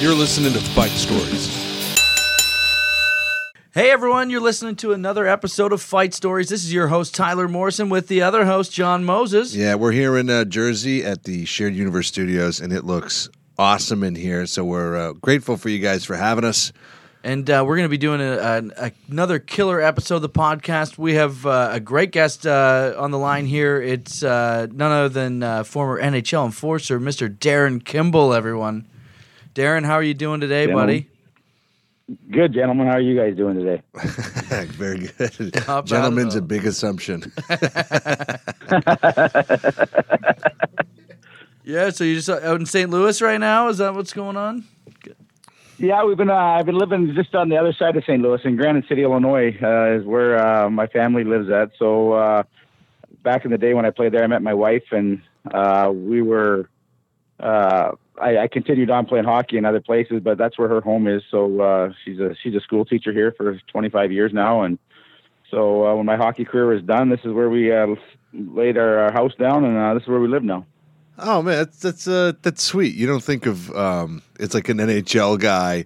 You're listening to Fight Stories. Hey everyone, you're listening to another episode of Fight Stories. This is your host Tyler Morrison with the other host John Moses. Yeah, we're here in uh, Jersey at the Shared Universe Studios, and it looks awesome in here. So we're uh, grateful for you guys for having us. And uh, we're going to be doing a, a, another killer episode of the podcast. We have uh, a great guest uh, on the line here. It's uh, none other than uh, former NHL enforcer, Mr. Darin Kimble, everyone. Darren, how are you doing today, Gentlemen. buddy? Good, gentlemen. How are you guys doing today? Very good. Not bad Gentlemen's a big assumption. Yeah, so you're just out in St. Louis right now? Is that what's going on? Yeah, we've been. Uh, I've been living just on the other side of St. Louis in Granite City, Illinois, uh, is where uh, my family lives at. So uh, back in the day when I played there, I met my wife, and uh, we were. I, I continued on playing hockey in other places, but that's where her home is. So uh, she's a she's a school teacher here for 25 years now, and so uh, when my hockey career was done, this is where we uh, laid our, our house down, and uh, this is where we live now. Oh man, that's that's uh, that's sweet. You don't think of um, it's like an NHL guy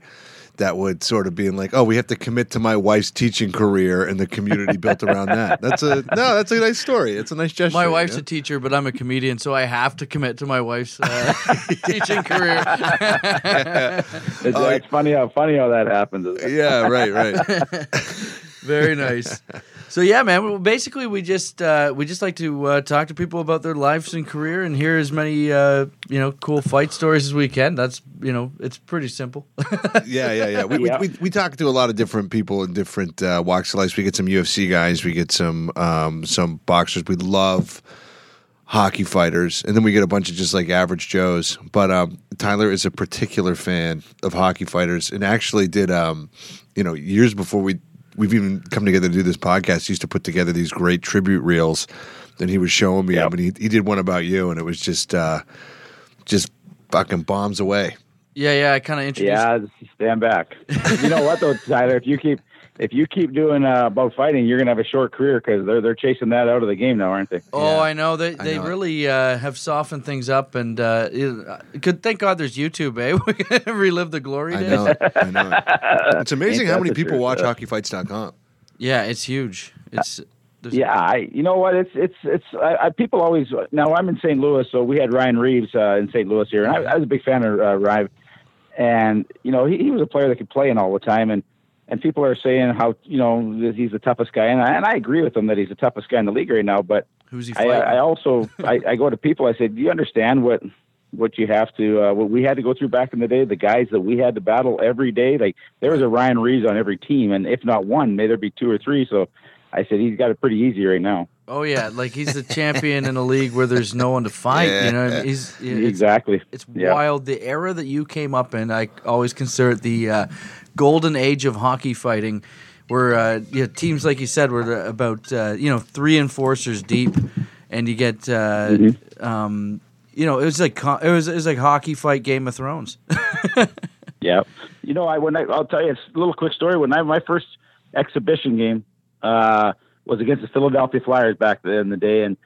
that would sort of being like, oh, we have to commit to my wife's teaching career and the community built around that. That's a no, that's a nice story. It's a nice gesture. My wife's yeah? a teacher, but I'm a comedian, so I have to commit to my wife's uh, teaching career. It's, Oh, it's funny how funny how that happens. yeah, right, right. Very nice. So yeah, man. Well, basically, we just uh, we just like to uh, talk to people about their lives and career, and hear as many uh, you know cool fight stories as we can. That's you know, it's pretty simple. Yeah, yeah, yeah. We, Yeah. We, we we talk to a lot of different people in different uh, walks of life. We get some UFC guys. We get some um, some boxers. We love hockey fighters, and then we get a bunch of just like average Joes. But um, Tyler is a particular fan of hockey fighters, and actually did um, you know years before we we've even come together to do this podcast. He used to put together these great tribute reels, and he was showing me Yep. them, and he he did one about you, and it was just uh, just fucking bombs away. yeah, yeah. I kind of introduced. Yeah, stand back. you know what though, Tyler? If you keep if you keep doing uh, about fighting, you're gonna have a short career because they're they're chasing that out of the game now, aren't they? Oh, Yeah. I know they I they know really uh, have softened things up, and uh, it- good. Thank God there's YouTube, eh? We can relive the glory days. I days. know. it. I know. it. It's amazing how many people truth, watch uh, hockeyfights.com. Yeah, it's huge. It's there's- Yeah, I. You know what? It's it's it's. I, I, people always. Now I'm in St. Louis, so we had Ryan Reaves uh, in St. Louis here, and I, I was a big fan of uh, Ryan. And you know, he, he was a player that could play in all the time, and and people are saying how you know he's the toughest guy, and I, and I agree with them that he's the toughest guy in the league right now. But Who's he I, fighting? I also I, I go to people. I said, "Do you understand what what you have to uh, what we had to go through back in the day? The guys that we had to battle every day. Like there was a Ryan Reaves on every team, and if not one, may there be two or three. So I said he's got it pretty easy right now. Oh yeah, like he's the champion in a league where there's no one to fight. You know, I mean? he's it's, exactly. It's Yeah. wild. The era that you came up in, I always consider it the uh, golden age of hockey fighting, where uh, yeah, teams like you said were about uh, you know three enforcers deep, and you get uh, Mm-hmm. um, you know it was like it was it was like hockey fight Game of Thrones. Yeah. You know, I when I I'll tell you a little quick story. When I my first exhibition game uh, was against the Philadelphia Flyers back then in the day, and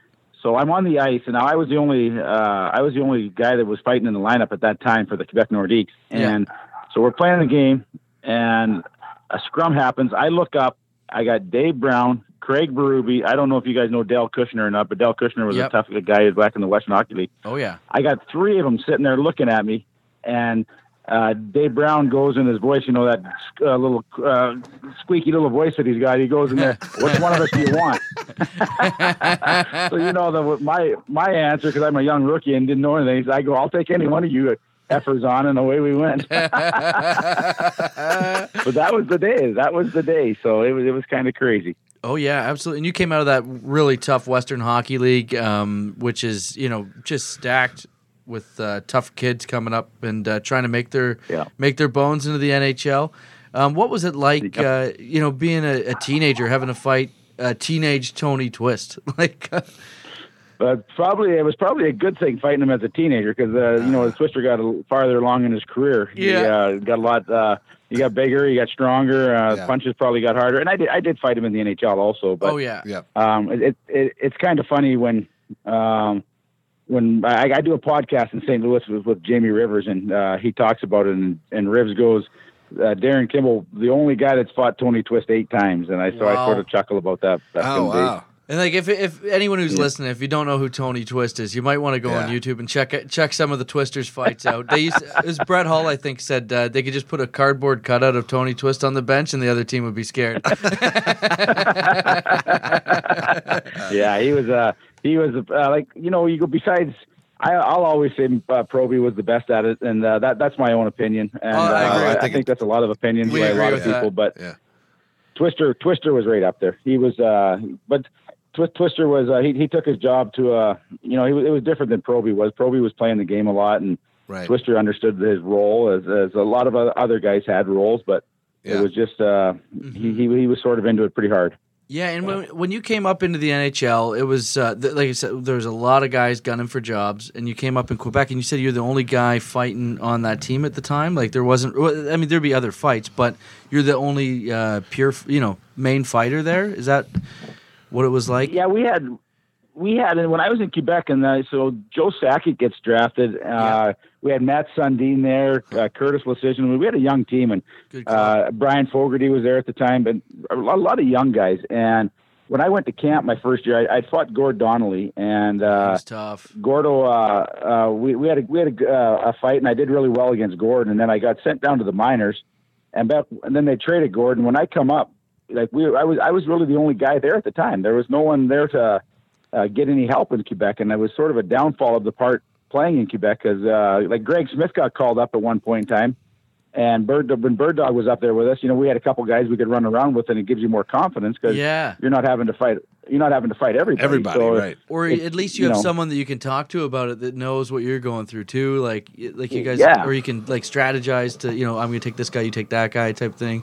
so I'm on the ice, and I was the only uh, I was the only guy that was fighting in the lineup at that time for the Quebec Nordiques, Yeah. and so we're playing the game, and a scrum happens. I look up, I got Dave Brown. Craig Berube. I don't know if you guys know Dale Kushner or not, but Dale Kushner was Yep. a tough guy back in the Western Hockey League. oh yeah, I got three of them sitting there looking at me, and uh, Dave Brown goes in his voice, you know that uh, little uh, squeaky little voice that he's got. He goes in there. Which one of us do you want? so you know the my my answer because I'm a young rookie and didn't know anything. I go, I'll take any one of you effers on, and away we went. but that was the day. That was the day. So it was it was kind of crazy. Oh yeah, absolutely. And you came out of that really tough Western Hockey League, um, which is you know just stacked with uh, tough kids coming up and uh, trying to make their Yeah. make their bones into the NHL. Um, what was it like, Yep. uh, you know, being a, a teenager having to fight a teenage Tony Twist? like, But probably it was probably a good thing fighting him as a teenager because uh, you know the Twister got a farther along in his career. He, Yeah. uh, got a lot. Uh, he got bigger. He got stronger. Uh, Yeah. Punches probably got harder. And I did. I did fight him in the NHL also. But oh yeah, Yeah. um, it, it, it's kind of funny when um, when I, I do a podcast in St. Louis with, with Jamie Rivers, and uh, he talks about it, and, and Rivers goes, uh, Darin Kimble, the only guy that's fought Tony Twist eight times, and I so I sort of chuckle about that. in Oh wow. And like if if anyone who's listening, if you don't know who Tony Twist is, you might want to go on YouTube and check it- check some of the Twisters fights out. They used it was Brett Hull, I think, said uh, they could just put a cardboard cutout of Tony Twist on the bench and the other team would be scared. yeah, he was. Uh, he was uh, like you know. You go besides. I, I'll always say uh, Proby was the best at it, and uh, that that's my own opinion. And Oh, I uh, agree. I, I think, think that's a lot of opinions by a lot of people. that. But Yeah. Twister Twister was right up there. He was. Uh, but Twi- Twister was. Uh, he he took his job to. Uh, you know, he was, it was different than Proby was. Proby was playing the game a lot, and Right. Twister understood his role as as a lot of other guys had roles, but. Yeah. It was just uh, he, he he was sort of into it pretty hard. Yeah, and when, when you came up into the NHL, it was uh, th- like I said, there was a lot of guys gunning for jobs, and you came up in Quebec, and you said you're the only guy fighting on that team at the time. Like there wasn't, well, I mean, there'd be other fights, but you're the only uh, pure, you know, main fighter there. Is that what it was like? Yeah, we had we had and when I was in Quebec, and uh, so Joe Sakic gets drafted. Uh, We had Mats Sundin there, uh, Curtis Leschyshyn. We had a young team, and uh, Brian Fogarty was there at the time, but a lot, a lot of young guys. And when I went to camp my first year, I, I fought Gord Donnelly, and uh, tough. Gordo, uh, uh, we, we had a, we had a, uh, a fight, and I did really well against Gord, and then I got sent down to the minors, and back, and then they traded Gord, and when I come up, like we, I was I was really the only guy there at the time. There was no one there to uh, get any help in Quebec, and it was sort of a downfall of the part playing in Quebec because uh, like Greg Smyth got called up at one point in time. And Bird, when Bird Dog was up there with us, you know, we had a couple guys we could run around with, and it gives you more confidence because Yeah. you're not having to fight. You're not having to fight everybody. Everybody, So, right. Or It's, at least you, you have know- someone that you can talk to about it that knows what you're going through too. Like, like you guys, Yeah. or you can like strategize to, you know, I'm going to take this guy, you take that guy, type thing,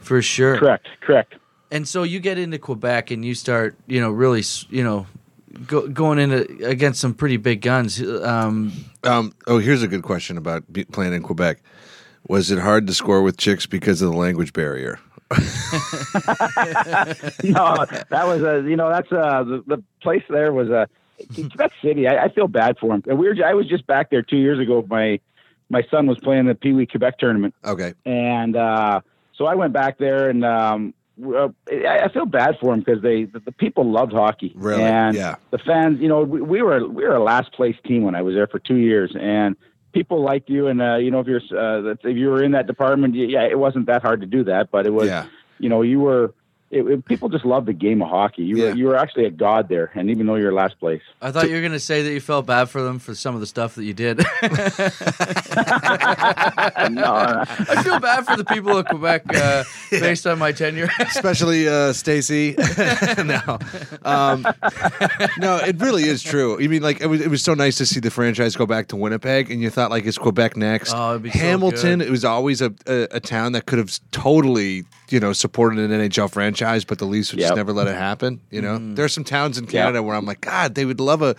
for sure. Correct. Correct. And so you get into Quebec and you start, you know, really, you know, go, going into against some pretty big guns. Um, Um, oh, here's a good question about playing in Quebec. Was it hard to score with chicks because of the language barrier? no, that was a you know that's uh the, the place there was a Quebec City. I, I feel bad for him. And we were I was just back there two years ago. My my son was playing the Pee Wee Quebec tournament, Okay. and uh, so I went back there and. um uh, I I feel bad for him because they the, the people loved hockey. Really? And Yeah. the fans, you know, we, we were we were a last place team when I was there for two years, and people liked you. And uh, you know, if you're uh, if you were in that department, yeah, it wasn't that hard to do that, but it was Yeah. you know, you were. It, it- people just love the game of hockey. You Yeah. were you were actually a god there, and even though you're last place, I thought you were going to say that you felt bad for them for some of the stuff that you did. no, I feel bad for the people of Quebec uh, based on my tenure. especially uh, Stacy. no, um, no, it really is true. I mean, like it was, it was so nice to see the franchise go back to Winnipeg, and you thought like, is Quebec next? Oh, it'd be so Hamilton. good. it was always a, a, a town that could have totally, you know, supported an NHL franchise, but the Leafs would just never let it happen. You know, Mm. there are some towns in Canada where I'm like, God, they would love a.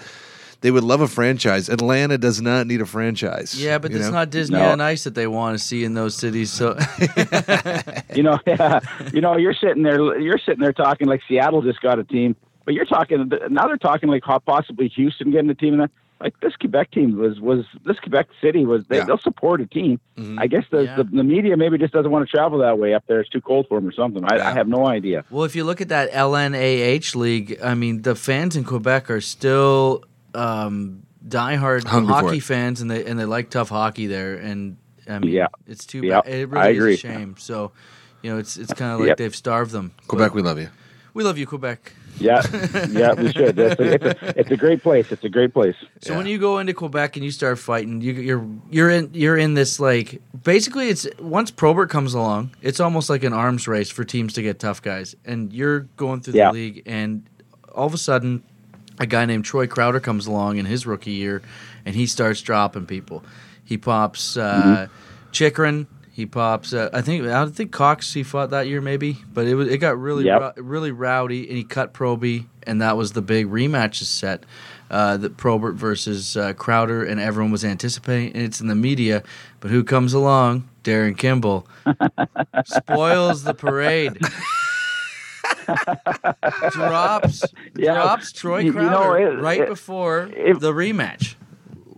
They would love a franchise. Atlanta does not need a franchise. yeah, but it's not Disney No. on Ice that they want to see in those cities. So you know, you know, you're sitting there, you're sitting there talking like Seattle just got a team, but you're talking now. They're talking like possibly Houston getting a team. And that, like this Quebec team was was this Quebec City was they, Yeah. they'll support a team. I guess the, Yeah. the the media maybe just doesn't want to travel that way up there. It's too cold for them or something. I, Yeah. I have no idea. Well, if you look at that LNAH league, I mean, the fans in Quebec are still um, diehard Hungry hockey fans, and they and they like tough hockey there. And I mean, Yeah. it's too Yeah, bad. It I really agree. is a shame. So, you know, it's it's kind of like Yep. they've starved them. Quebec. But We love you. we love you, Quebec. Yeah, yeah, we should. It's a, it's, a, it's a great place. It's a great place. So Yeah. when you go into Quebec and you start fighting, you, you're you're in you're in this like basically it's once Probert comes along, it's almost like an arms race for teams to get tough guys, and you're going through the league, and all of a sudden, a guy named Troy Crowder comes along in his rookie year, and he starts dropping people. He pops uh, Chikrin. He pops. Uh, I think I think Cox he fought that year maybe, but it was it got really Yep. really rowdy, and he cut Proby, and that was the big rematch set. Uh, that Probert versus uh, Crowder, and everyone was anticipating. And it's in the media, but who comes along? Darin Kimble spoils the parade. drops Yeah. drops Troy You- you Crowder know, it- right it- before it- the rematch.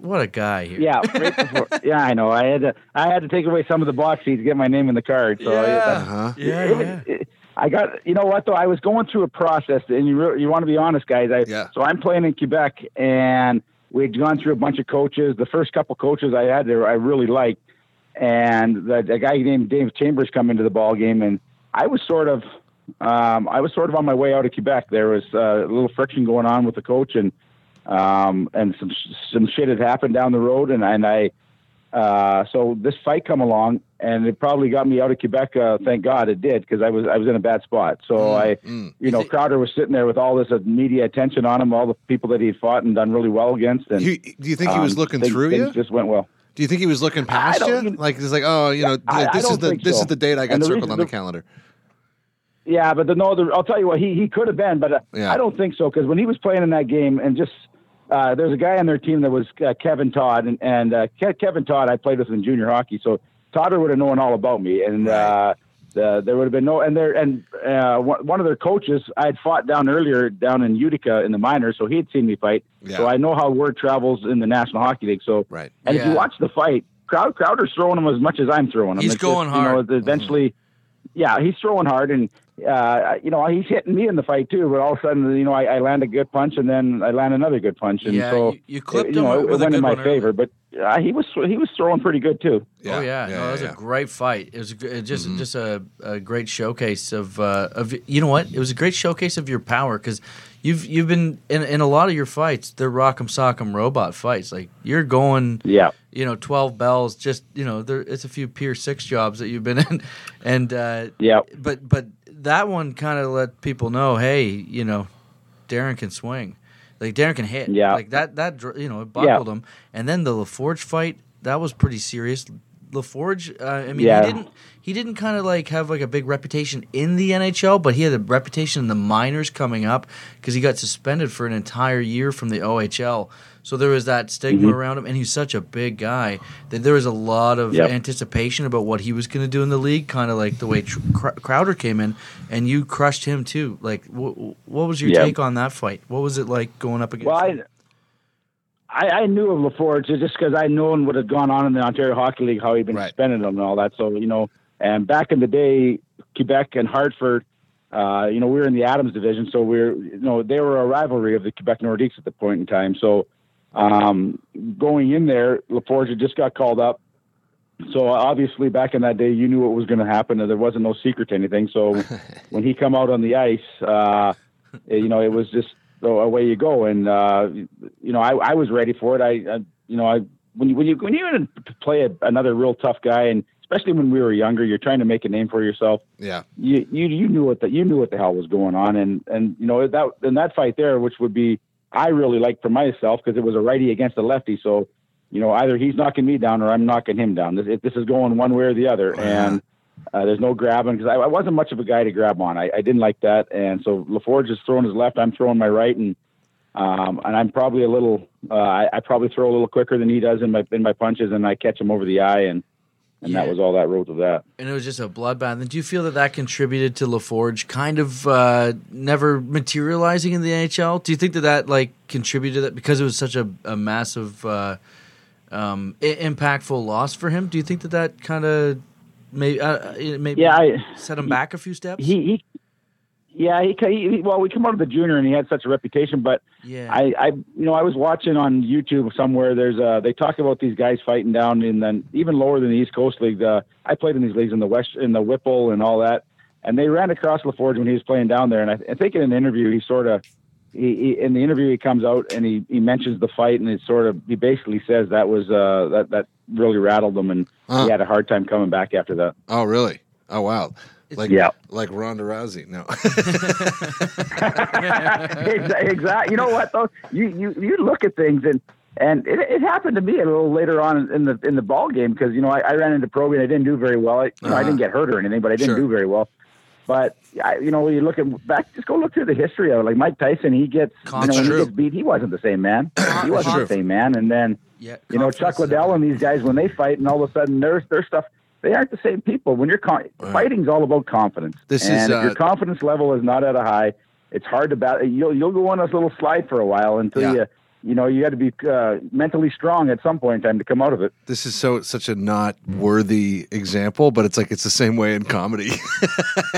What a guy here. Yeah, right before, yeah, I know. I had to I had to take away some of the box seats to get my name in the card. So yeah, Uh-huh. yeah, it was- yeah. it- I got you know what though I was going through a process and you re- you want to be honest guys I Yeah. so I'm playing in Quebec and we'd gone through a bunch of coaches the first couple coaches I had there I really liked and the, a guy named Dave Chambers come into the ball game and I was sort of um, I was sort of on my way out of Quebec there was uh, a little friction going on with the coach and um, and some some shit had happened down the road and and I uh, so this fight come along, and it probably got me out of Quebec. Uh, thank God it did, because I was I was in a bad spot. So I, mm. you know, it- Crowder was sitting there with all this uh, media attention on him, all the people that he had fought and done really well against. And He- do you think he was um, looking things- through things you? Just went well. Do you think he was looking past you? Like he's like, oh, you know, I- I this is the this so. is the date I got circled reason on the the- calendar. Yeah, but the, no, the, I'll tell you what he he could have been, but uh, Yeah. I don't think so because when he was playing in that game and just. Uh, there's a guy on their team that was uh, Kevin Todd, and, and uh, Ke- Kevin Todd I played with in junior hockey, so Todd would have known all about me, and uh, the, there would have been no. And there, and uh, one one of their coaches I had fought down earlier down in Utica in the minors, so he had seen me fight, Yeah. so I know how word travels in the National Hockey League. So, Right. and if you watch the fight, Crowd Crowder's throwing him as much as I'm throwing him. He's It's going just, you know, hard. eventually, yeah, he's throwing hard, and uh, you know he's hitting me in the fight too. But all of a sudden, you know, I, I land a good punch, and then I land another good punch, and Yeah, so you- you clipped you him know, with it a went good in my one earlier. favor. But uh, he was he was throwing pretty good too. Yeah. Oh yeah, no, it was yeah. a great fight. It was a, gr- it just Mhm. just a, a great showcase of uh, of you know what? It was a great showcase of your power because you've you've been in in a lot of your fights. They're rock'em sock'em robot fights. Like you're going, Yeah, you know, twelve bells. Just you know, there it's a few Pier Six jobs that you've been in, and uh, yeah, but but that one kind of let people know, hey, you know, Darren can swing, like Darren can hit, Yeah. like that that you know it buckled him. And then the LaForge fight that was pretty serious. LaForge, uh, I mean, Yeah. he didn't he didn't kind of like have like a big reputation in the NHL, but he had a reputation in the minors coming up because he got suspended for an entire year from the OHL. So there was that stigma Mhm. around him, and he's such a big guy that there was a lot of Yep. anticipation about what he was going to do in the league, kind of like the way Tr- Crowder came in, and you crushed him too. Like, wh- what was your Yep. take on that fight? What was it like going up against? Well, him? I, I, I knew of LaForge just because I known what had gone on in the Ontario Hockey League, how he'd been Right. suspended and all that. So, you know, and back in the day, Quebec and Hartford, uh, you know, we were in the Adams division. So we are you know, they were a rivalry of the Quebec Nordiques at the point in time. So um, going in there, LaForge had just got called up. So obviously back in that day, you knew what was going to happen and there wasn't no secret to anything. So when he come out on the ice, uh, you know, it was just so away you go. And uh, you know, I, I was ready for it. I, I you know, I when you when you when you play a, another real tough guy, and especially when we were younger, you're trying to make a name for yourself. Yeah. You you you knew what the you knew what the hell was going on, and and you know that in that fight there, which would be I really liked for myself because it was a righty against a lefty, so. You know, either he's knocking me down or I'm knocking him down. This, this is going one way or the other, and uh, there's no grabbing because I, I wasn't much of a guy to grab on. I, I didn't like that, and so LaForge is throwing his left, I'm throwing my right, and um, and I'm probably a little, uh, I, I probably throw a little quicker than he does in my in my punches, and I catch him over the eye, and and Yeah. that was all that road to that. and it was just a bloodbath. And do you feel that that contributed to LaForge kind of uh, never materializing in the NHL? Do you think that that like contributed to that because it was such a, a massive, uh, um, I- impactful loss for him? Do you think that that kind of maybe uh, maybe Yeah, I, set him back a few steps? he he. Yeah, he, he, he well, we come out of the junior and he had such a reputation, but yeah, I, I, you know, I was watching on YouTube somewhere. There's uh they talk about these guys fighting down in the even lower than the East Coast League. Uh, I played in these leagues in the West, in the Whipple and all that, and they ran across LaForge when he was playing down there. And I, I think in an interview, he sort of, he, he, in the interview, he comes out and he, he mentions the fight, and it sort of, he basically says that was uh that that really rattled him, and Huh. he had a hard time coming back after that. Oh, really? Oh, wow. Like Yeah. like Ronda Rousey. No. exactly. You know what though? You you you look at things and and it, it happened to me a little later on in the in the ball game because you know I, I ran into Proby and I didn't do very well. I, you know, I Uh-huh. didn't get hurt or anything, but I didn't Sure. do very well. But I, you know, when you look at back, just go look through the history of it. Like Mike Tyson, he gets you know, when true. he gets beat, he wasn't the same man. He wasn't the same man. And then yeah, you know Chuck Liddell and these guys when they fight, and all of a sudden their their stuff. they aren't the same people. When you're con- fighting's all about confidence. This is, and if uh, your confidence level is not at a high, it's hard to battle. You'll you'll go on this little slide for a while until Yeah. you you know you got to be uh, mentally strong at some point in time to come out of it. This is so such a not worthy example, but it's like it's the same way in comedy.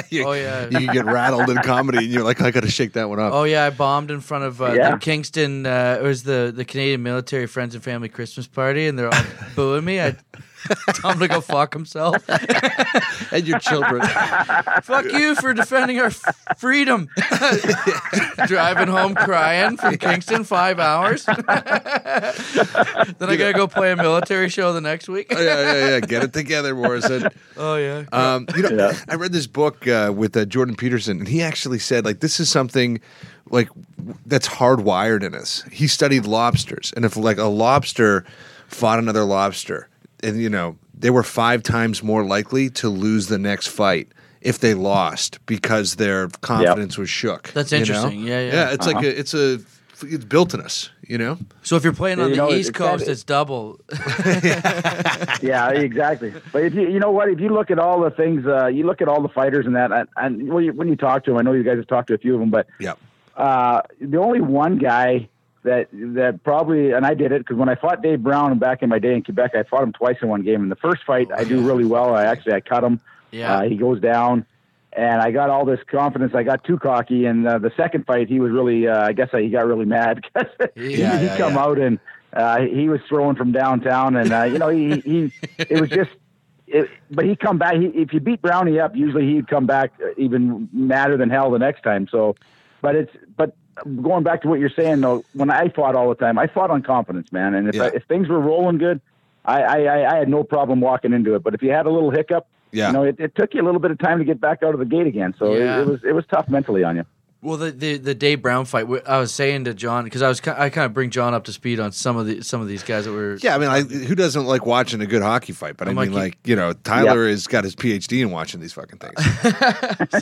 You- Oh, yeah. you get rattled in comedy, and you're like, I got to shake that one up. Oh yeah, I bombed in front of uh, Yeah. the Kingston. Uh, it was the the Canadian Military Friends and Family Christmas party, and they're all booing me. I tell him to go fuck himself. and your children. fuck you for defending our f- freedom. Driving home crying from Kingston, five hours. then I gotta go play a military show the next week. Oh, yeah, yeah, yeah. Get it together, Morrison. oh yeah. Um, you know, Yeah. I read this book uh, with uh, Jordan Peterson, and he actually said like this is something like that's hardwired in us. He studied lobsters, and if like a lobster fought another lobster, and you know they were five times more likely to lose the next fight if they lost because their confidence was shook. That's you know? interesting. Yeah, yeah. Yeah, it's like a, it's a it's built in us. You know. So if you're playing on You the know, East it's Coast, kinda- it's double. yeah, exactly. But if you you know what, if you look at all the things, uh, you look at all the fighters and that, and, and when, you, when you talk to them, I know you guys have talked to a few of them, but Yeah. uh, the only one guy that that probably, and I did it because when I fought Dave Brown back in my day in Quebec, I fought him twice in one game. In the first fight, I do really well. I actually I cut him. Yeah. Uh, he goes down, and I got all this confidence. I got too cocky, and uh, the second fight, he was really, uh, I guess he got really mad because he, Yeah, he yeah, come yeah. out and uh, he was throwing from downtown, and uh, you know he he it was just. It, but he come back. He, if you beat Brownie up, usually he'd come back even madder than hell the next time. So, but it's but going back to what you're saying though, when I fought all the time, I fought on confidence, man. And if Yeah. I, if things were rolling good, I, I I I had no problem walking into it. But if you had a little hiccup, Yeah. you know, it, it took you a little bit of time to get back out of the gate again. So Yeah. it, it was it was tough mentally on you. Well, the the, the Dave Brown fight. I was saying to John because I was I kind of bring John up to speed on some of the some of these guys that were. Yeah, I mean, I, who doesn't like watching a good hockey fight? But I'm I mean, like, like you know, Tyler has got his PhD in watching these fucking things.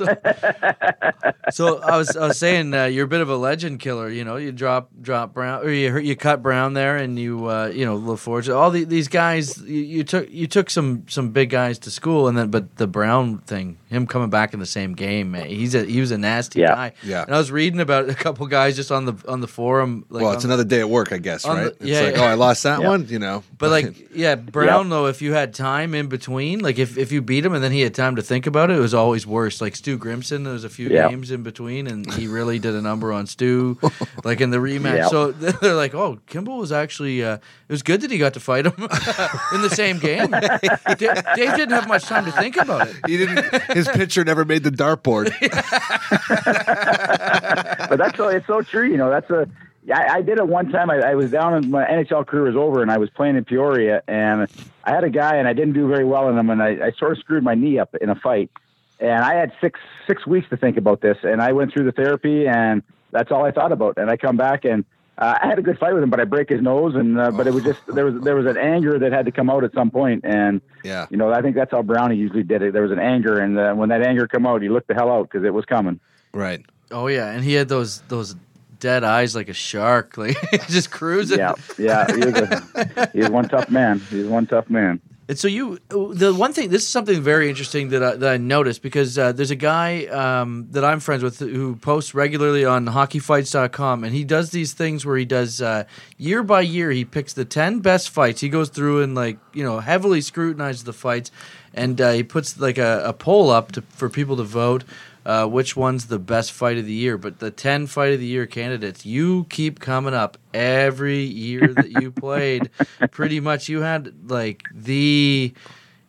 So I was I was saying uh, you're a bit of a legend killer. You know, you drop drop Brown or you hurt- you cut Brown there, and you uh, you know LaForge. All the, these guys you, you took you took some some big guys to school, and then but the Brown thing, him coming back in the same game, man, he's a he was a nasty Yeah. guy. Yeah. And I was reading about a couple guys just on the on the forum. Like well, it's on- another day at work, I guess, on the- right? it's yeah, like, yeah. oh, I lost that Yeah. one, you know. But like, yeah, Brown though, if you had time in between, like if, if you beat him and then he had time to think about it, it was always worse. Like Stu Grimson, there was a few Yeah. games in between, and he really did a number on Stu, like in the rematch. Yeah. So they're like, oh, Kimble was actually. Uh, it was good that he got to fight him in the same game. Da- Dave didn't have much time to think about it. he didn't. His pitcher never made the dartboard. but that's so it's so true. You know, that's a. I, I did it one time. I, I was down and my NHL career was over, and I was playing in Peoria, and I had a guy, and I didn't do very well in him, and I, I sort of screwed my knee up in a fight, and I had six six weeks to think about this, and I went through the therapy, and that's all I thought about, and I come back and. Uh, I had a good fight with him, but I break his nose, and uh, but it was just there was there was an anger that had to come out at some point, and Yeah. you know I think that's how Brownie usually did it. There was an anger, and uh, when that anger come out, he looked the hell out because it was coming. Right. Oh yeah, and he had those those dead eyes like a shark, like just cruising. Yeah, yeah. He was, a, he was one tough man. He was one tough man. And so you, the one thing, this is something very interesting that I, that I noticed because uh, there's a guy um, that I'm friends with who posts regularly on hockeyfights.com, and he does these things where he does uh, year by year. He picks the ten best fights. He goes through and like you know heavily scrutinizes the fights, and uh, he puts like a, a poll up to, for people to vote. Uh, which one's the best fight of the year? But the ten fight of the year candidates, you keep coming up every year that you played. pretty much, you had like the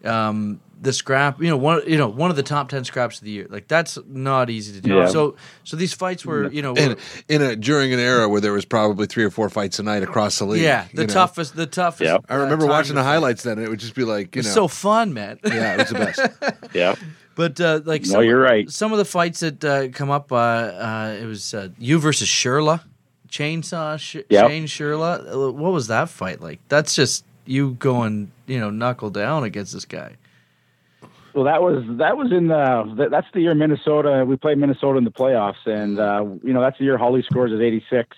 um, the scrap. You know, one you know one of the top ten scraps of the year. Like that's not easy to do. Yeah. So so these fights were you know And were- in a during an era where there was probably three or four fights a night across the league. yeah the you know? toughest the toughest. Yep. I remember uh, watching the fight. highlights then, and it would just be like, you It know, so fun, man. yeah, it was the best. Yeah. But uh, like No, some, you're right. Some of the fights that uh, come up, uh, uh, it was uh, you versus Churla, Chainsaw Sh- Yep. Shane Churla. What was that fight like? That's just you going, you know, knuckle down against this guy. Well, that was that was in the that, that's the year Minnesota. We played Minnesota in the playoffs, and uh, you know that's the year Hully scores at eighty six.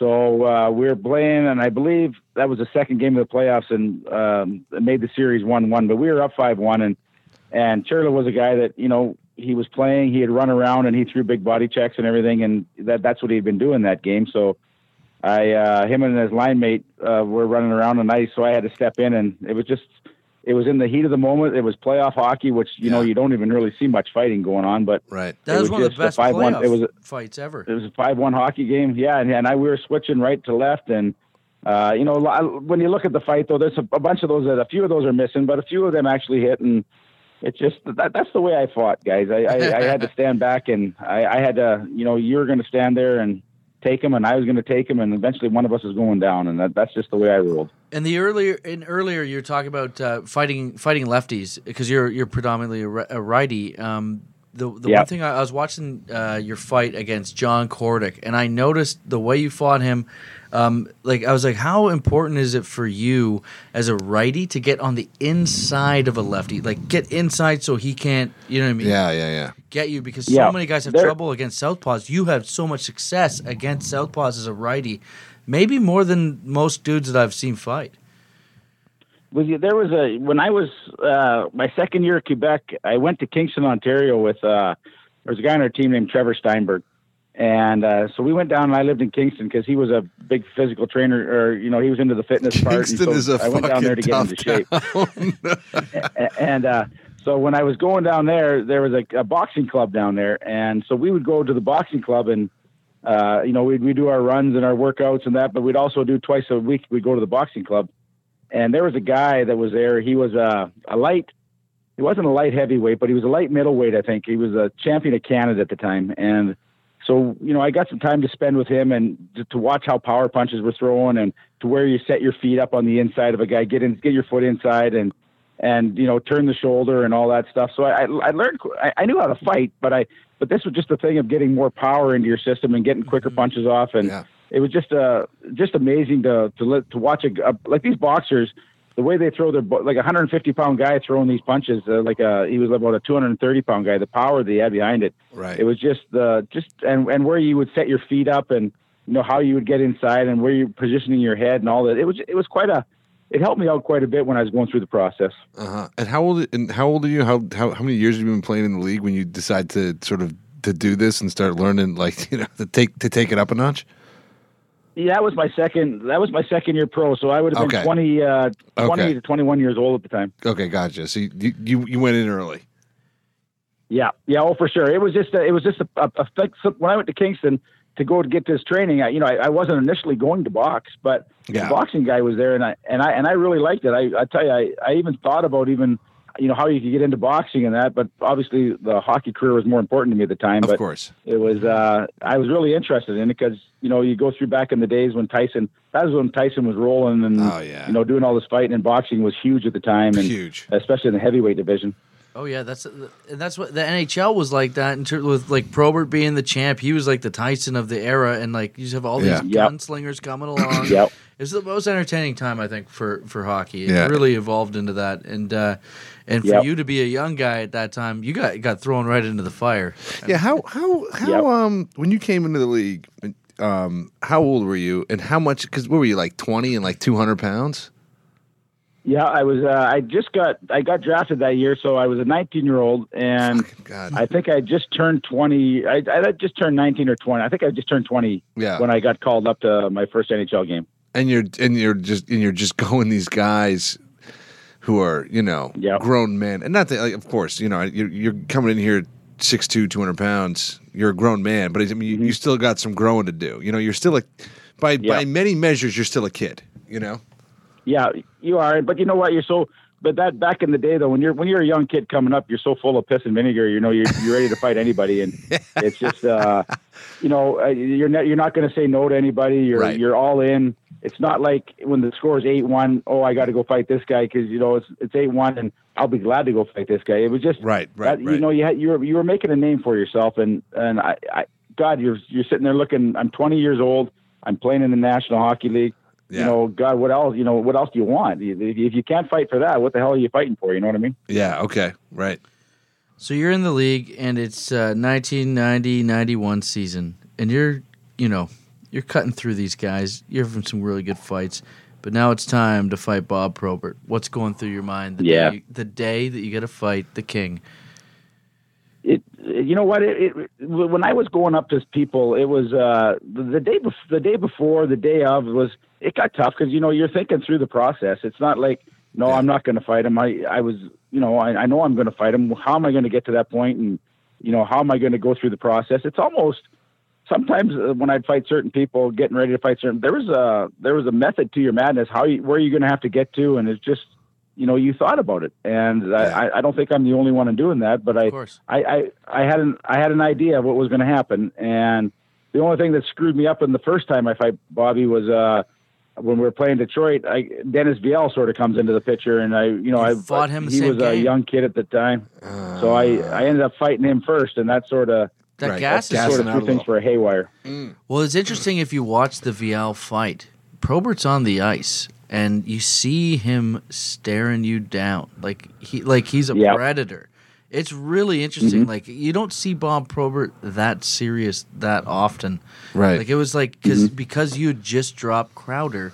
So uh, we were playing, and I believe that was the second game of the playoffs, and um, made the series one-one. But we were up five-one, and and Churla was a guy that you know he was playing. He had run around and he threw big body checks and everything, and that that's what he'd been doing that game. So I, uh, him and his line mate uh, were running around the ice, so I had to step in, and it was just, it was in the heat of the moment. It was playoff hockey, which you know you don't even really see much fighting going on, but Right. That was, was one of the best 5-1 playoff it was a- fights ever. it was a five-one hockey game. Yeah, and, and I we were switching right to left, and uh, you know when you look at the fight though, there's a, a bunch of those that a few of those are missing, but a few of them actually hit, and it's just that that's the way I fought, guys. I, I, I had to stand back, and I, I had to, you know, you were going to stand there and take him, and I was going to take him, and eventually one of us is going down, and that, that's just the way I rolled. And the earlier, in earlier, you're talking about uh, fighting fighting lefties because you're you're predominantly a, a righty. Um, the the Yeah. one thing I, I was watching uh, your fight against John Kordic, and I noticed the way you fought him. Um, like I was like, how important is it for you as a righty to get on the inside of a lefty, like get inside so he can't, you know what I mean? Yeah, yeah, yeah. get you because Yeah. so many guys have There- trouble against southpaws. You have so much success against southpaws as a righty, maybe more than most dudes that I've seen fight. Was there was a when I was uh, my second year at Quebec, I went to Kingston, Ontario with uh, there was a guy on our team named Trevor Stienburg, and uh, so we went down and I lived in Kingston because he was a big physical trainer, or you know he was into the fitness part. and Kingston so is a I went down there to get into shape, A- and uh, so when I was going down there, there was a, a boxing club down there, and so we would go to the boxing club and. Uh, you know, we'd, we do our runs and our workouts and that, but we'd also do twice a week. We'd go to the boxing club and there was a guy that was there. He was a, a light. He wasn't a light heavyweight, but he was a light middleweight. I think he was a champion of Canada at the time. And so, you know, I got some time to spend with him and to, to watch how power punches were thrown and to where you set your feet up on the inside of a guy, get in, get your foot inside and and you know turn the shoulder and all that stuff. So I, I learned. I, I knew how to fight, but I but this was just a thing of getting more power into your system and getting quicker mm-hmm. punches off and Yeah. It was just uh just amazing to to let, to watch a, a like these boxers the way they throw their like a 150 pound guy throwing these punches uh, like a he was about a 230 pound guy the power that he had behind it Right. it was just uh just and and where you would set your feet up and you know how you would get inside and where you're positioning your head and all that it was it was quite a it helped me out quite a bit when I was going through the process. Uh-huh. And how old and how old are you? How how how many years have you been playing in the league when you decide to sort of to do this and start learning like you know to take to take it up a notch? Yeah, that was my second. That was my second year pro. So I would have been Okay. 20, uh, 20 Okay. to 21 years old at the time. Okay, gotcha. So you you, you went in early. Yeah, yeah, oh for sure. It was just a, it was just a, a, a fix- when I went to Kingston to go to get this training. I, you know, I, I wasn't initially going to box, but Yeah. the boxing guy was there, and I and I and I really liked it. I, I tell you, I, I even thought about even you know how you could get into boxing and that, but obviously the hockey career was more important to me at the time. Of but course. it was uh, I was really interested in it because you know you go through back in the days when Tyson that was when Tyson was rolling and Oh, yeah. you know doing all this fighting and boxing was huge at the time and Huge. especially in the heavyweight division. Oh yeah, that's and that's what the NHL was like that in terms with like Probert being the champ. He was like the Tyson of the era, and like you just have all these Yeah. Yep. gunslingers coming along. Yep. It's the most entertaining time I think for for hockey. It Yeah. really evolved into that, and uh, and for Yep. you to be a young guy at that time, you got got thrown right into the fire. Yeah. How how how Yep. um when you came into the league, um how old were you and how much? Because what were you like twenty and like two hundred pounds? Yeah, I was. Uh, I just got. I got drafted that year, so I was a 19 year old, and I think I just turned 20. I, I just turned 19 or 20. I think I just turned 20 Yeah. when I got called up to my first NHL game. and you're and you're just and you're just going these guys who are you know Yep. grown men and not that like, of course you know you're, you're coming in here 6'2", 200 pounds you're a grown man but I mean you, you still got some growing to do you know you're still a by by many measures you're still a kid you know Yeah, you are. But you know what? You're so. But that back in the day, though, when you're when you're a young kid coming up, you're so full of piss and vinegar. You know, you're you're ready to fight anybody, and it's just, uh, you know, uh, you're not you're not going to say no to anybody. You're Right. you're all in. It's not like when the score is eight one. Oh, I got to go fight this guy because you know it's it's eight one, and I'll be glad to go fight this guy. It was just Right, right, that, right. You know, you had, you were you were making a name for yourself, and and I, I God, you're you're sitting there looking. I'm 20 years old. I'm playing in the National Hockey League Yeah. you know, God, what else? You know, what else do you want? If if you can't fight for that, what the hell are you fighting for? You know what I mean? yeah okay right So you're in the league, and it's uh, 1990-91 season, and you're you know you're cutting through these guys. You're having some really good fights, but now it's time to fight Bob Probert. What's going through your mind? The Yeah. day, the day that you got to fight the king. It you know what it, it when I was going up to people it was uh the, day bef- the day before the day of was it got tough because you know you're thinking through the process. It's not like no I'm not going to fight him. I I was you know I, I know I'm going to fight him. How am I going to get to that point and you know how am I going to go through the process? It's almost sometimes uh, when I'd fight certain people getting ready to fight certain there was a there was a method to your madness how you, where are you're going to have to get to and it's just you know you thought about it and I, I- I don't think I'm the only one in doing that but I, course. I, I, I had an I had an idea of what was going to happen, and the only thing that screwed me up in the first time I fight Bobby was uh, when we were playing Detroit. I, Dennis Vial sort of comes into the picture, and I you know You I fought him He same was a young kid at the time, so I I ended up fighting him first, and that sort of That Right, gas is that's sort of out threw things for a haywire. Well, it's interesting if you watch the Vial fight. Probert's on the ice, and you see him staring you down like he like he's a Yeah. predator. It's really interesting. Mm-hmm. Like you don't see Bob Probert that serious that often. Right. Like it was like because mm-hmm. because you had just dropped Crowder.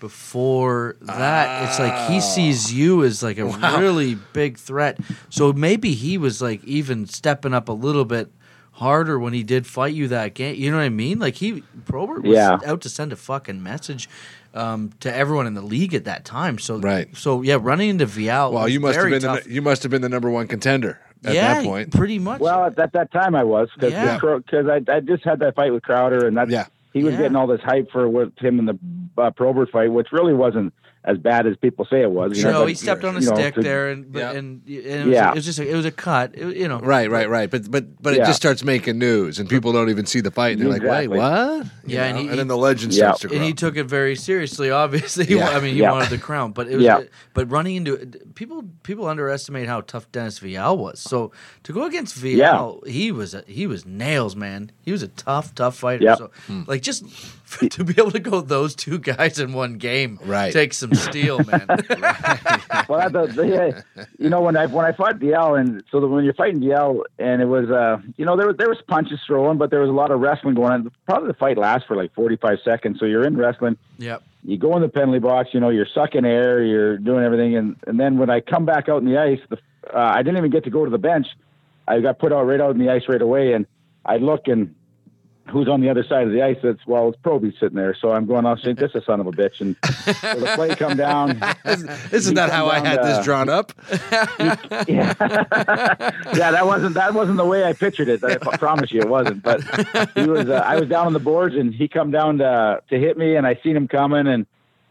Before that, it's like he ah. sees you as like a really big threat. So maybe he was like even stepping up a little bit harder when he did fight you that game. You know what I mean? Like he Probert was Yeah. out to send a fucking message um, to everyone in the league at that time. So Right. So yeah, running into Vial. Well, was you must have been tough. the, you must have been the number one contender at yeah, that point. pretty much. Well, at that, that time I was because Yeah. I, I just had that fight with Crowder, and that Yeah. he was Yeah. getting all this hype for with him in the uh, Probert fight, which really wasn't as bad as people say it was. You no, know, but, he stepped on a you know, stick to- there, and but, Yeah. and, and it, was, Yeah. it was just a, it was a cut. It- you know, Right, right, right. But but but it just starts making news, and people don't even see the fight, and they're like, "Wait, what?" You Yeah, and he- and then the legend Yeah. starts to grow. and he took it very seriously. Obviously, He Yeah. I mean, he Yeah. wanted the crown, but it was. Yeah. But running into people, people underestimate how tough Dennis Vial was. So to go against Vial, Yeah. he was a, he was nails, man. He was a tough, tough fighter. Yep. So hmm. like just to be able to go those two guys in one game, Right. takes some steel, man. well, the, the, you know, when I when I fought DL, and so that when you're fighting DL, and it was, uh, you know, there was there was punches thrown, but there was a lot of wrestling going on. Probably the fight lasts for like 45 seconds, so you're in wrestling. yep. You go in the penalty box, you know, you're sucking air, you're doing everything, and and then when I come back out in the ice, the, uh, I didn't even get to go to the bench. I got put out right out in the ice right away, and I look and. Who's on the other side of the ice? It's well, it's Proby sitting there. So I'm going off saying, "This is a son of a bitch." And so the play come down. Isn't that how I had down, this drawn up? yeah, yeah, that wasn't that wasn't the way I pictured it. I promise you, it wasn't. But he was. Uh, I was down on the boards, and he come down to to hit me, and I seen him coming, and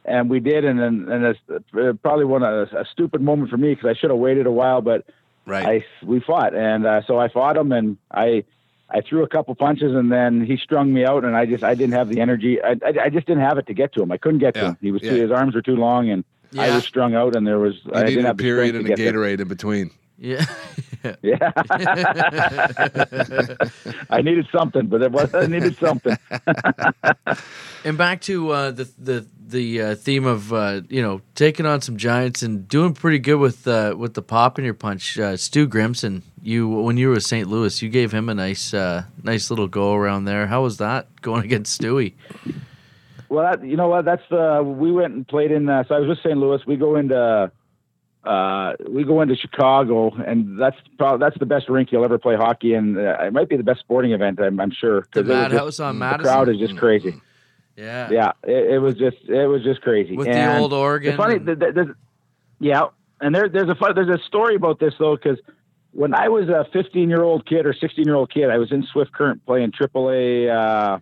and we did, and and, and it's uh, probably one a, a stupid moment for me because I should have waited a while, but Right. I we fought, and uh, so I fought him, and I. I threw a couple punches and then he strung me out and I just I didn't have the energy I, I, I just didn't have it to get to him I couldn't get to him he was yeah. too, his arms were too long and I was strung out and there was you I need didn't a have period and a to there. Gatorade in between. Yeah. Yeah. I needed something, but it was I needed something. And back to uh, the the the uh, theme of uh, you know taking on some giants and doing pretty good with uh, with the pop in your punch. Uh, Stu Grimson, you when you were with St. Louis, you gave him a nice uh, nice little go around there. How was that going against Stewie? Well, that, you know what? That's the we went and played in. Uh, so I was with St. Louis. We go into uh, we go into Chicago, and that's probably that's the best rink you'll ever play hockey in. Uh, it might be the best sporting event. I'm, I'm sure The it was just- Madhouse on the Madison. crowd is just crazy. Yeah. Yeah, it, it was just it was just crazy. With And the old Oregon. It's funny. and- th- th- there's, yeah, and there, there's a fun, there's a story about this though, because when I was a 15 year old kid or 16 year old kid, I was in Swift Current playing AAA uh,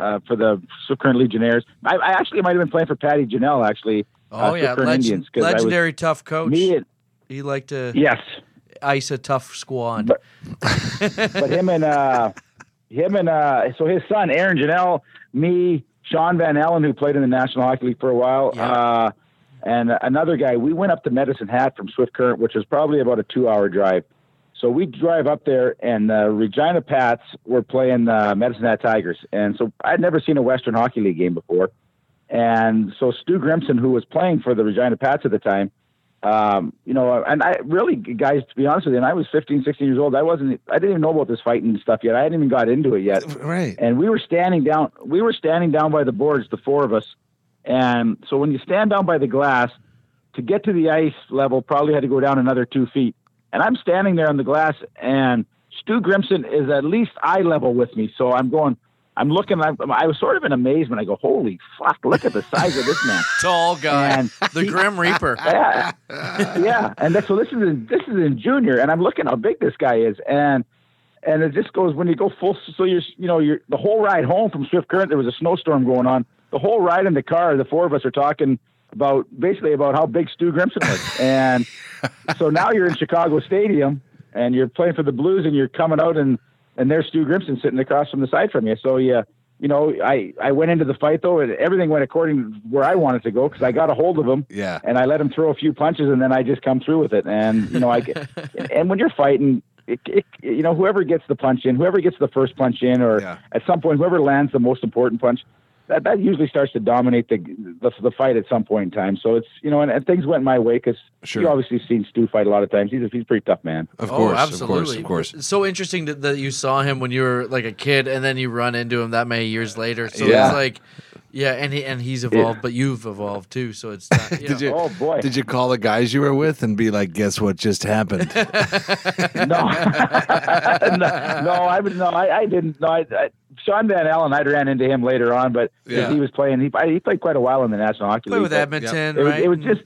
uh, for the Swift Current Legionnaires. I, I actually might have been playing for Patty Janelle actually. oh uh, yeah, legend, Indians, I was- legendary tough coach. Me, and, he liked to yes, ice a tough squad. But- but him and uh, him and uh, so his son Aaron Janelle, me, Shaun Van Allen, who played in the National Hockey League for a while, Yeah. uh, and another guy. We went up to Medicine Hat from Swift Current, which was probably about a two-hour drive. So we drive up there, and uh, Regina Pats were playing uh, Medicine Hat Tigers, and so I'd never seen a Western Hockey League game before. And so Stu Grimson, who was playing for the Regina Pats at the time, um, you know, and I really, guys, to be honest with you, and I was 15, 16 years old. I wasn't, I didn't even know about this fighting and stuff yet. I hadn't even got into it yet. Right. And we were standing down, we were standing down by the boards, the four of us. And so when you stand down by the glass, to get to the ice level, probably had to go down another two feet. And I'm standing there on the glass, and Stu Grimson is at least eye level with me. So I'm going, I'm looking, I, I was sort of in amazement. I go, holy fuck, look at the size of this man. Tall guy, And the Grim Reaper. yeah, yeah. And that, so this is in, this is in junior, and I'm looking how big this guy is, and and it just goes when you go full. So you're you know you're the whole ride home from Swift Current. There was a snowstorm going on. The whole ride in the car, the four of us are talking about basically about how big Stu Grimson was, and so now you're in Chicago Stadium and you're playing for the Blues, and you're coming out and and there's Stu Grimson sitting across from the side from you. So yeah. You know, I, I went into the fight though, and everything went according to where I wanted to go because I got a hold of him Yeah. and I let him throw a few punches, and then I just come through with it. And you know, I and when you're fighting, it, it, you know, whoever gets the punch in, whoever gets the first punch in, or Yeah. at some point, whoever lands the most important punch, that that usually starts to dominate the the, the fight at some point in time. So it's you know, and, and things went my way because Sure. you obviously seen Stu fight a lot of times. He's a, he's a pretty tough man. Of oh, course. absolutely. Of course. Of course. It's so interesting that, that you saw him when you were like a kid, and then you run into him that many years later. So Yeah. it's like, yeah, and he and he's evolved, but you've evolved too. So it's not, you Did you- Oh boy, Did you call the guys you were with and be like, "Guess what just happened"? no, no, no, I no, I, I didn't. No, I, I, Shaun Van Allen, I ran into him later on, but Yeah. he was playing. He he played quite a while in the National Hockey play League. with but Edmonton, It was, right? it was just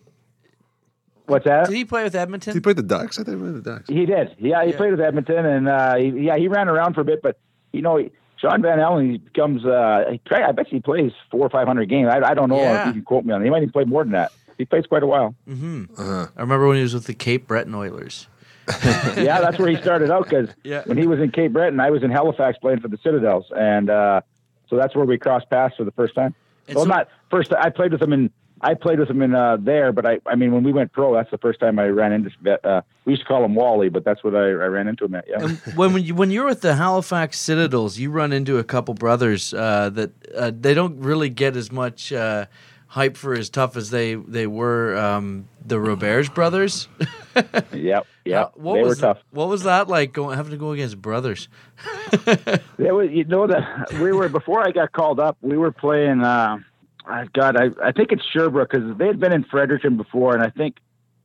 what's that? Did he play with Edmonton? Did he play the Ducks? I think he played the Ducks. He did. Yeah, he Yeah. played with Edmonton, and uh, he, yeah, he ran around for a bit. But you know, Shaun Van Allen, he becomes. Uh, he I bet he plays four or five hundred games. I, I don't know Yeah. if you can quote me on. it. He might even play more than that. He plays quite a while. hmm Uh-huh. I remember when he was with the Cape Breton Oilers. yeah, that's where he started out because Yeah. when he was in Cape Breton, I was in Halifax playing for the Citadels, and uh, so that's where we crossed paths for the first time. And well, so- not first. I played with him in. I played with him in uh, there, but I, I mean, when we went pro, that's the first time I ran into. Uh, we used to call him Wally, but that's what I, I ran into him at. Yeah. And when when you when you're with the Halifax Citadels, you run into a couple brothers uh, that uh, they don't really get as much uh, hype for as tough as they they were um, the Roberge brothers. Yep, yep. what they was were tough. what was that like going having to go against brothers? Were, you know that we were before I got called up. We were playing. Uh, I God, I I think it's Sherbrooke because they had been in Fredericton before, and I think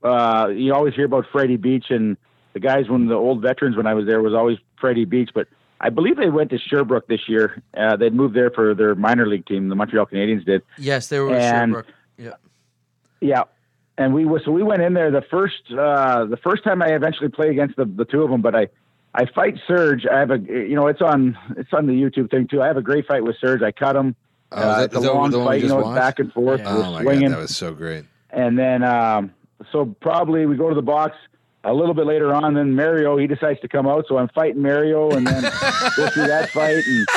uh, you always hear about Freddie Beach and the guys when the old veterans when I was there was always Freddie Beach, but I believe they went to Sherbrooke this year. Uh, they'd moved there for their minor league team. The Montreal Canadiens did. Yes, they were And- Sherbrooke. Yeah. Yeah. And we was so we went in there the first uh the first time I eventually played against the, the two of them, but I I fight Serge. I have a you know it's on it's on the YouTube thing too. I have a great fight with Serge. I cut him. Oh, is uh, that- it's a long the one we fight, you know, watched? back and forth. Yeah. Oh my swinging, god, that was so great. and then um, so probably we go to the box a little bit later on. Then Mario he decides to come out, so I'm fighting Mario, and then go through that fight and.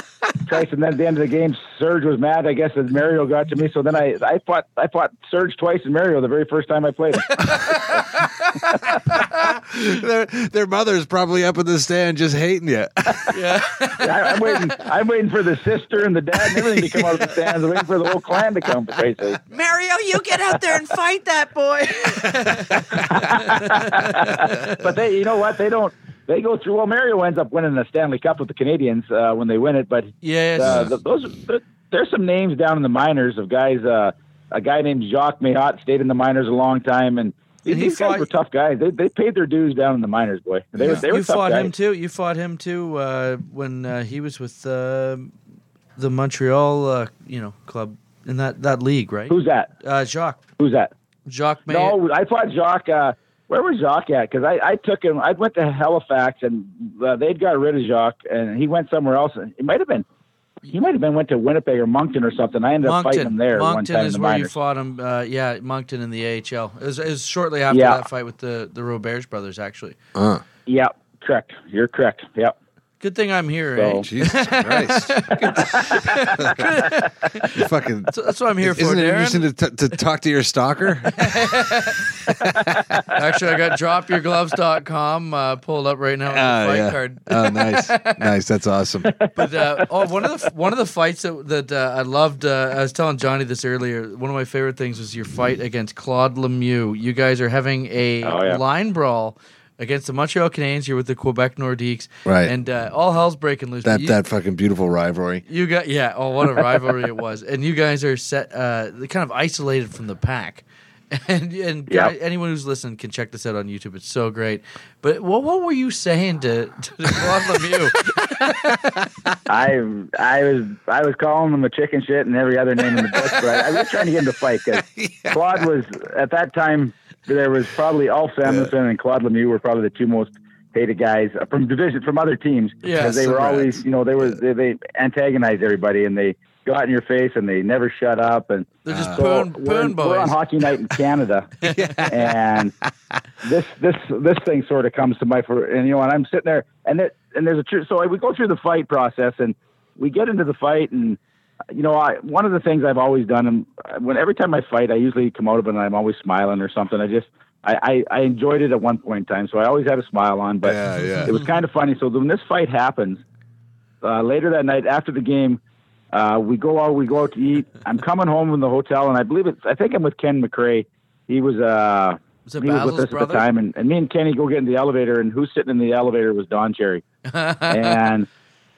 Twice, and then at the end of the game, Serge was mad. I guess that Mario got to me. So then I, I fought, I fought Serge twice and Mario the very first time I played him. their their mother's probably up in the stand just hating you. Yeah. I, I'm waiting. I'm waiting for the sister and the dad and everything to come out of the stands. I'm waiting for the whole clan to come. For Christ's sake. Mario, you get out there and fight that boy. But they, you know what? They don't. They go through. Well, Mario ends up winning the Stanley Cup with the Canadiens uh, when they win it. But yes. uh, th those th- there's some names down in the minors of guys. Uh, a guy named Jacques Mailhot stayed in the minors a long time, and these, And he these guys fought- were tough guys. They they paid their dues down in the minors, boy. They were Yeah. they were you tough fought guys. him too. You fought him too uh, when uh, he was with uh, the Montreal, uh, you know, club in that, that league, right? Who's that? Uh, Jacques. Who's that? Jacques May. No, I fought Jacques. Uh, where was Jacques at? Because I, I took him. I went to Halifax, and uh, they'd got rid of Jacques, and he went somewhere else. And It might have been. He might have been went to Winnipeg or Moncton or something. I ended up fighting him Moncton. there one Moncton time in is the where you fought him. Uh, yeah, Moncton in the AHL. It was, it was shortly after Yeah. that fight with the the Roberge brothers, actually. Uh, Yeah, correct. You're correct. Yep. Good thing I'm here, So- eh? Jesus Christ! you fucking. So that's what I'm here for, Isn't it Darin. interesting to, t- to talk to your stalker? Actually, I got dropyourgloves.com uh, pulled up right now with the Ah, fight yeah. card. Oh, nice, nice. That's awesome. But uh, oh, one of the one of the fights that that uh, I loved. Uh, I was telling Johnny this earlier. One of my favorite things was your fight against Claude Lemieux. You guys are having a Oh, yeah. line brawl against the Montreal Canadiens. You're with the Quebec Nordiques, Right. And uh, all hell's breaking loose. That You- that fucking beautiful rivalry. You got yeah. Oh, what a rivalry it was! And you guys are set, uh, kind of isolated from the pack. And and guy, Yep. anyone who's listening can check this out on YouTube. It's so great. But what what were you saying to to Claude Lemieux? I I was I was calling him a chicken shit and every other name in the book, but I, I was trying to get him to fight because Claude was at that time there was probably Ulf Samuelsson and Claude Lemieux were probably the two most hated guys uh, from division from other teams. Yeah, because they some were always you know they were they, they antagonized everybody and they got in your face and they never shut up and They're just uh, so poon, we're, we're on hockey night in Canada, and this this this thing sort of comes to my for and you know and I'm sitting there and it and there's a truth. So we go through the fight process and we get into the fight and you know I one of the things I've always done and when every time I fight I usually come out of it and I'm always smiling or something. I just I, I, I enjoyed it at one point in time, so I always had a smile on. But Yeah, yeah. it was kind of funny. So when this fight happens, uh, later that night after the game, uh, we go out. We go out to eat. I'm coming home from the hotel, and I believe it's. I think I'm with Ken McRae. He was. Uh, Was it he was with us brother? at the time, and, and me and Kenny go get in the elevator, and who's sitting in the elevator was Don Cherry. and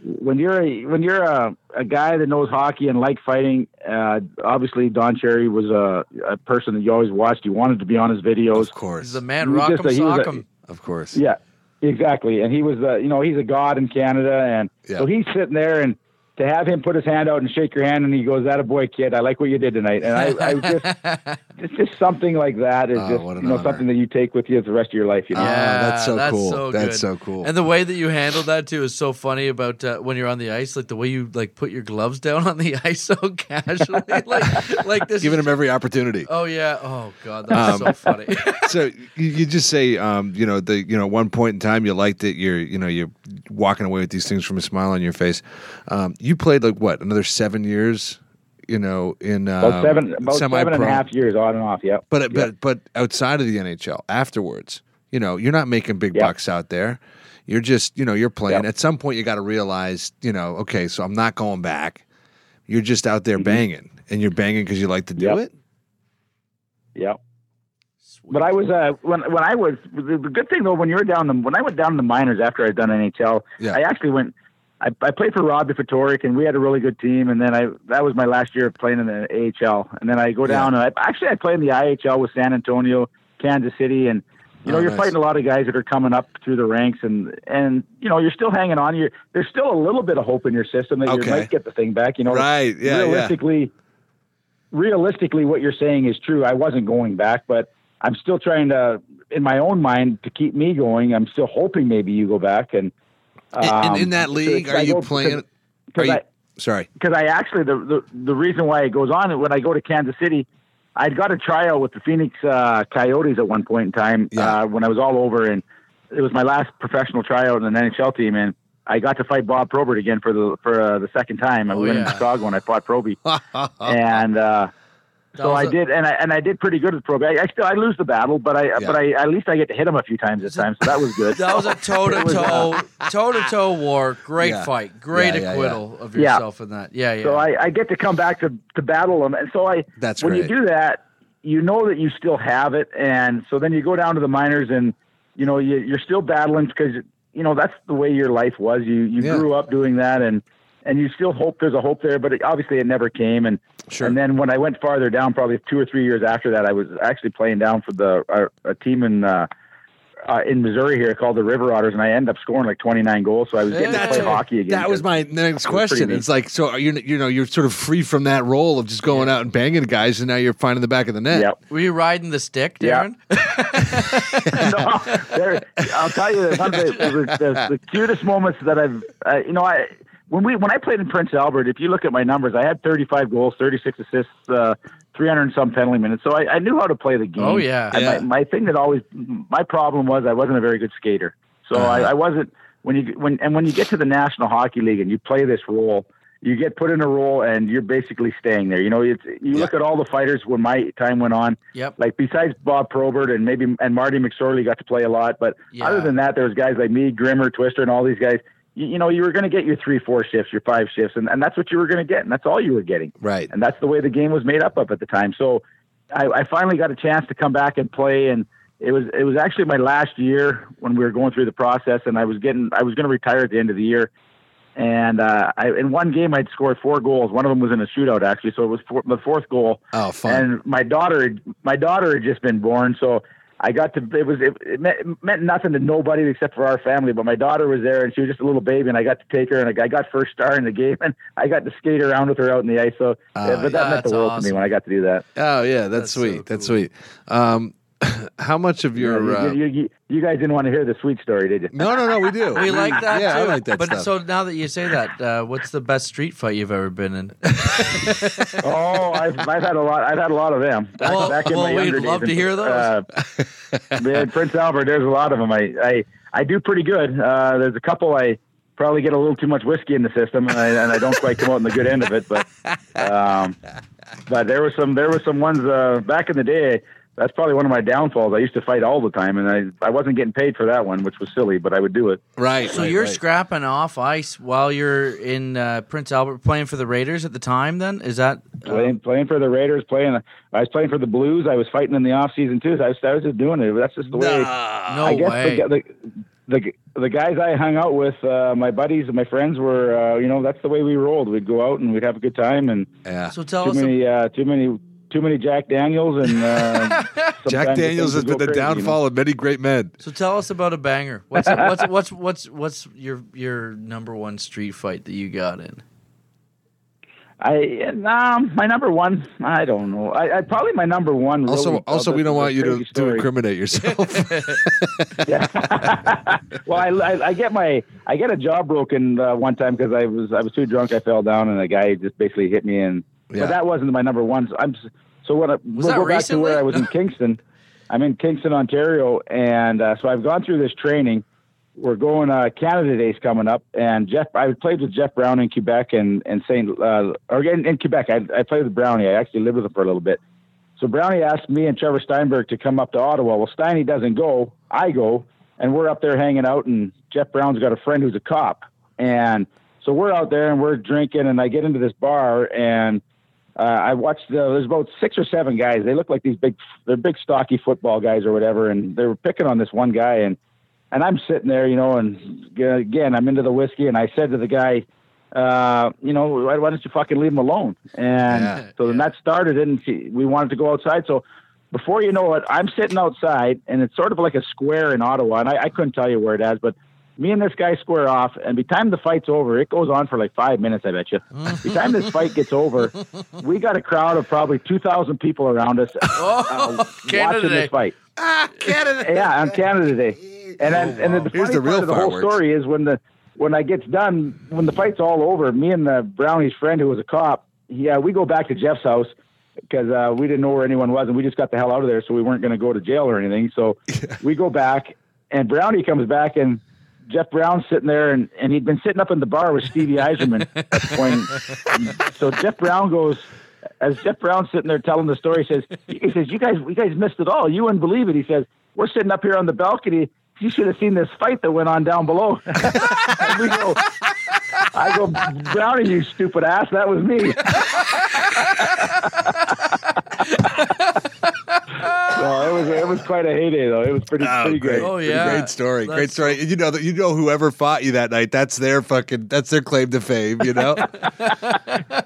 when you're a, when you're a, a guy that knows hockey and like fighting, uh, obviously Don Cherry was a, a person that you always watched. You wanted to be on his videos. Of course, He's the man. He was Rock just 'em, a- he was a- of course. Yeah, exactly. And he was, uh, you know, he's a god in Canada, and Yeah. so he's sitting there, and to have him put his hand out and shake your hand, and he goes, "That a boy, kid. I like what you did tonight." And I, I just, it's just something like that is Oh, just, you know, honor. something that you take with you the rest of your life. You know. Ah, Yeah, that's so cool. So That's so cool. And the way that you handled that too is so funny. About uh, when you're on the ice, like the way you like put your gloves down on the ice so casually, like like this. Giving him every opportunity. Oh yeah. Oh god, that's Um, so funny. so you, you just say, um, you know, the you know, one point in time you liked it. You're, you know, you're walking away with these things from a smile on your face. Um, you played like what another seven years, you know, in uh, about seven, about seven and semi-pro. a half years on and off. Yeah. But Yeah. but but outside of the NHL, afterwards, you know, you're not making big Yeah. bucks out there. You're just, you know, you're playing. Yeah. At some point, you got to realize, you know, okay, so I'm not going back. You're just out there Mhm. banging, and you're banging because you like to do Yep. it. yeah. But I was uh, when when I was the, the good thing though when you were down the when I went down the minors after I'd done NHL, Yeah. I actually went. I, I played for Robbie Ftorek and we had a really good team. And then I that was my last year of playing in the AHL. And then I go down and I actually I played in the IHL with San Antonio, Kansas City, and you know Oh, you're nice. fighting a lot of guys that are coming up through the ranks and and you know you're still hanging on. You there's still a little bit of hope in your system that Okay. you might get the thing back. You know, Right? Yeah. Yeah. realistically, realistically, what you're saying is true. I wasn't going back, but I'm still trying to, in my own mind, to keep me going. I'm still hoping maybe you go back and. Um, in that league, are you playing? Are you? I, Sorry. because I actually the, the the reason why it goes on when I go to Kansas City, I'd got a tryout with the Phoenix uh, Coyotes at one point in time Yeah. uh, when I was all over, and it was my last professional tryout in an NHL team, and I got to fight Bob Probert again for the for uh, the second time. I Oh, was in. Chicago and I fought Proby, and uh, so I a- did, and I and I did pretty good with Proby. I, I still I lose the battle, but I but I at least I get to hit him a few times this time, so that was good. That was a toe to toe, toe to toe war. Great Yeah. fight. Great Yeah, yeah, acquittal of Yeah. yourself in that. Yeah, yeah. So I, I get to come back to, to battle them. And so I, That's when great. you do that, you know that you still have it. And so then you go down to the minors and, you know, you, you're still battling because, you know, that's the way your life was. You, you Yeah. grew up doing that and, and you still hope there's a hope there, but it, obviously it never came. And, Sure. and then when I went farther down, probably two or three years after that, I was actually playing down for the, uh, a team in, uh, uh, in Missouri here called the River Otters, and I ended up scoring like 29 goals. So I was getting to That's play hockey again. That was my next question. It's like, so are you, you know, you're sort of free from that role of just going out and banging guys, and now you're finding the back of the net. Yep. Were you riding the stick, Yeah. Darin? no, there, I'll tell you, the, the, the, the cutest moments that I've, uh, you know, I when we when I played in Prince Albert, if you look at my numbers, I had 35 goals, 36 assists, uh, 300 and some penalty minutes. So I, I knew how to play the game. Oh, yeah. I- Yeah. My, my thing that always, my problem was I wasn't a very good skater. So Uh-huh. I, I wasn't. when you when and when you get to the National Hockey League and you play this role, you get put in a role and you're basically staying there. You know, it's you look at all the fighters when my time went on. Yep. Like besides Bob Probert and maybe and Marty McSorley got to play a lot, but Yeah. other than that, there was guys like me, Grimmer, Twister, and all these guys. You, you know, you were going to get your three, four shifts, your five shifts, and, and that's what you were going to get, and that's all you were getting Right. and that's the way the game was made up of at the time. So I, I finally got a chance to come back and play, and it was it was actually my last year when we were going through the process, and I was getting I was going to retire at the end of the year, and uh, I, in one game I'd scored four goals. One of them was in a shootout actually, so it was four, the fourth goal. Oh, fun. And my daughter, my daughter had just been born, so I got to. It was it, it, meant, it meant nothing to nobody except for our family. But my daughter was there, and she was just a little baby, and I got to take her, and I, I got first star in the game, and I got to skate around with her out in the ice. So, Oh, but that meant the world to me when I got to do that. oh yeah, that's, That's so sweet. That's sweet. Um, how much of your? you, uh, you, you, you guys didn't want to hear the sweet story, did you? no, no, no. We do. We like that Yeah, too. I like that but stuff. so now that you say that, uh, what's the best street fight you've ever been in? oh, I've, I've had a lot. I've had a lot of them. Back, Well- back in well, my we'd love days. to hear those. Uh, man, Prince Albert, there's a lot of them. I, I, I do pretty good. Uh, there's a couple I probably get a little too much whiskey in the system, and I, and I don't quite come out on the good end of it. But, um, but there was some, there were some ones uh, back in the day. That's probably one of my downfalls. I used to fight all the time, and I, I wasn't getting paid for that one, which was silly, but I would do it. right. So right, you're right. scrapping off ice while you're in uh, Prince Albert playing for the Raiders at the time. Then is that uh, playing playing for the Raiders, playing. I was playing for the Blues. I was fighting in the off season too. So I was, I was just doing it. That's just the way. Nah. no I guess way? the, the the the guys I hung out with, uh, my buddies and my friends were, uh, you know, that's the way we rolled. We'd go out and we'd have a good time, and Yeah. so tell too us. many, uh, too many, too many Jack Daniels, and uh, Jack Daniels has been the would go crazy, you know? downfall of many great men. So tell us about a banger. What's what's what's what's what's your your number one street fight that you got in? I nah, my number one. I don't know. I, I probably my number one. Also, really, also, uh, we don't want you to, to incriminate yourself. Well, I, I, I get my I get a jaw broken uh, one time because I was I was too drunk. I fell down and a guy just basically hit me. And Yeah. but that wasn't my number one. So I'm so when I, we'll that go back to where? I was in Kingston. I'm in Kingston, Ontario, and uh, so I've gone through this training. We're going uh, Canada Days coming up, and Jeff. I played with Jeff Brown in Quebec and and Saint uh, or in, in Quebec. I, I played with Brownie. I actually lived with him for a little bit. So Brownie asked me and Trevor Stienburg to come up to Ottawa. Well, Steiny doesn't go. I go, and we're up there hanging out. And Jeff Brown's got a friend who's a cop, and so we're out there and we're drinking. And I get into this bar, and uh, I watched. The, there's about six or seven guys. They look like these big, they're big, stocky football guys or whatever. And they were picking on this one guy, and and I'm sitting there, you know, and again, I'm into the whiskey, and I said to the guy, uh, you know, why, why don't you fucking leave him alone? And Yeah, so then that started, and she, we wanted to go outside. So before you know it, I'm sitting outside, and it's sort of like a square in Ottawa, and I, I couldn't tell you where it is, but me and this guy square off, and by the time the fight's over, it goes on for like five minutes, I bet you. by the time this fight gets over, we got a crowd of probably 2,000 people around us Oh, uh, Canada watching Day. this fight. ah, Canada. Yeah, on Canada Day. And then, and then the funny the real part of the whole fireworks. story is when the when I gets done, when the fight's all over, me and the Brownie's friend who was a cop, yeah, we go back to Jeff's house because uh, we didn't know where anyone was, and we just got the hell out of there, so we weren't going to go to jail or anything. So we go back, and Brownie comes back, and Jeff Brown sitting there, and, and he'd been sitting up in the bar with Stevie Yzerman at the point. So Jeff Brown goes, as Jeff Brown's sitting there telling the story, he says, he says, you guys, you guys missed it all. You wouldn't believe it. He says, we're sitting up here on the balcony. You should have seen this fight that went on down below. We go, I go, Brownie, you stupid ass. That was me. so it was it was quite a heyday though. It was pretty Oh, pretty great. great. Oh, Pretty yeah. Great story. Great story. And you know that you know whoever fought you that night, that's their fucking that's their claim to fame, you know?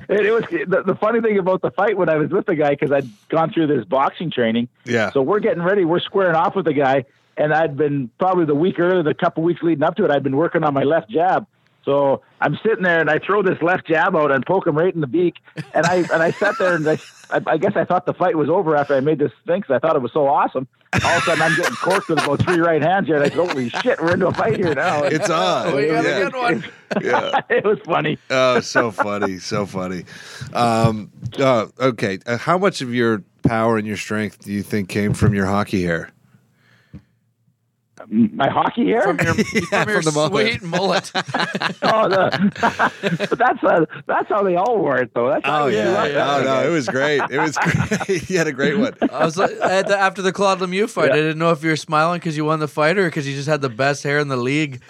It, it was the, the funny thing about the fight when I was with the guy because I'd gone through this boxing training. Yeah. So we're getting ready. We're squaring off with the guy, and I'd been probably the week earlier, the couple weeks leading up to it, I'd been working on my left jab. So I'm sitting there and I throw this left jab out and poke him right in the beak, and I and I sat there and I, I, I guess I thought the fight was over after I made this thing because I thought it was so awesome. All of a sudden I'm getting corked with about three right hands here, and I said, "Holy shit, we're into a fight here now!" It's on. We got yeah. a good one. yeah. it was funny. Oh, so funny, so funny. Um, uh, okay, uh, how much of your power and your strength do you think came from your hockey hair? My hockey hair? from your, Yeah, from your from the mullet. sweet mullet. oh, the, but that's uh, that's how they all wore it, though. That's Oh you yeah, oh no, it was great. It was great. he had a great one. I was like, at the, after the Claude Lemieux fight, I didn't know if you were smiling because you won the fight or because you just had the best hair in the league.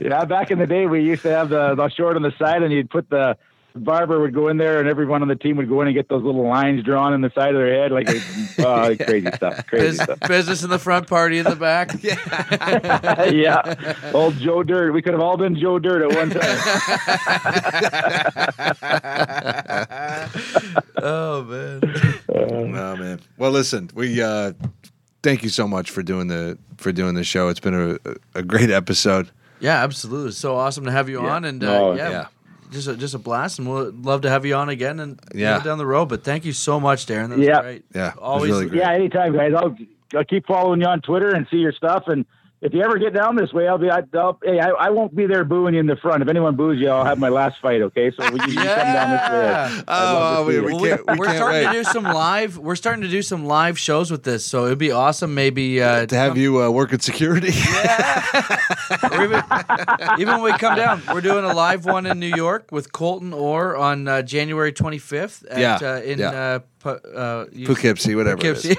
yeah, back in the day, we used to have the, the short on the side, and you'd put the barber would go in there, and everyone on the team would go in and get those little lines drawn in the side of their head, like uh, crazy stuff, crazy Bus- stuff. business in the front, party in the back. yeah, yeah old Joe Dirt. We could have all been Joe Dirt at one time. Oh man. Oh man. Well, listen, we uh, thank you so much for doing the for doing the show. It's been a, a great episode. Yeah, absolutely. It's so awesome to have you Yeah. on, and uh, No, yeah, yeah. Just a, just a blast, and we'll love to have you on again and Yeah. down the road. But thank you so much, Darin. That was Yeah. great. Yeah, always. really great. yeah, anytime, guys. I'll, I'll keep following you on Twitter and see your stuff. And if you ever get down this way, I'll be. I, I'll, hey, I, I won't be there booing you in the front. If anyone boos you, I'll have my last fight. Okay, so when you, you come down this way. I'd love Oh, we, see we you. Well, we, can't. We we're can't starting wait to do some live. We're starting to do some live shows with this, so it'd be awesome. Maybe uh, to have you uh, work at security. or even, even when we come down, we're doing a live one in New York with Colton Orr on uh, January 25th. At, Yeah, uh, in yeah. Uh, you- Poughkeepsie, whatever. Poughkeepsie.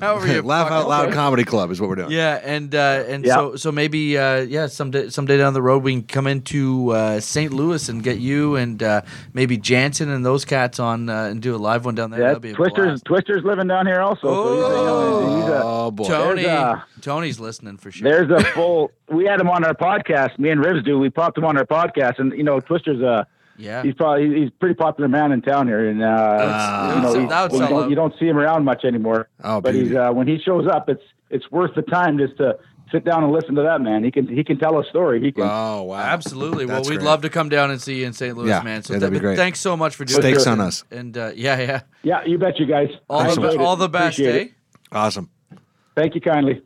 However you Laugh out loud comedy club is what we're doing. Yeah, and uh, and Yeah. so so maybe uh, yeah someday someday down the road we can come into uh, St. Louis and get you and uh, maybe Janssen and those cats on uh, and do a live one down there. Yeah, That'd be a Twister's blast. Twister's living down here also. so he's, he's a, Oh boy. Tony, a- Tony's listening for sure. There's a full. We had him on our podcast. Me and Rivs do. We popped him on our podcast, and you know, Twister's a. Yeah, He's probably he's a pretty popular man in town here, and uh, Ah. you know, That would sell- that would you, don't, you don't see him around much anymore. Oh, but he's uh, when he shows up, it's it's worth the time just to sit down and listen to that man. He can he can tell a story. He can. Oh wow. Absolutely. Well, we'd great. love to come down and see you in St. Louis, Yeah, man. So yeah, that'd be great. thanks so much for doing Steaks this. on us. And uh, yeah, yeah. yeah, you bet, you guys. All, the, so all the best, Appreciate eh? it. Awesome. Thank you kindly.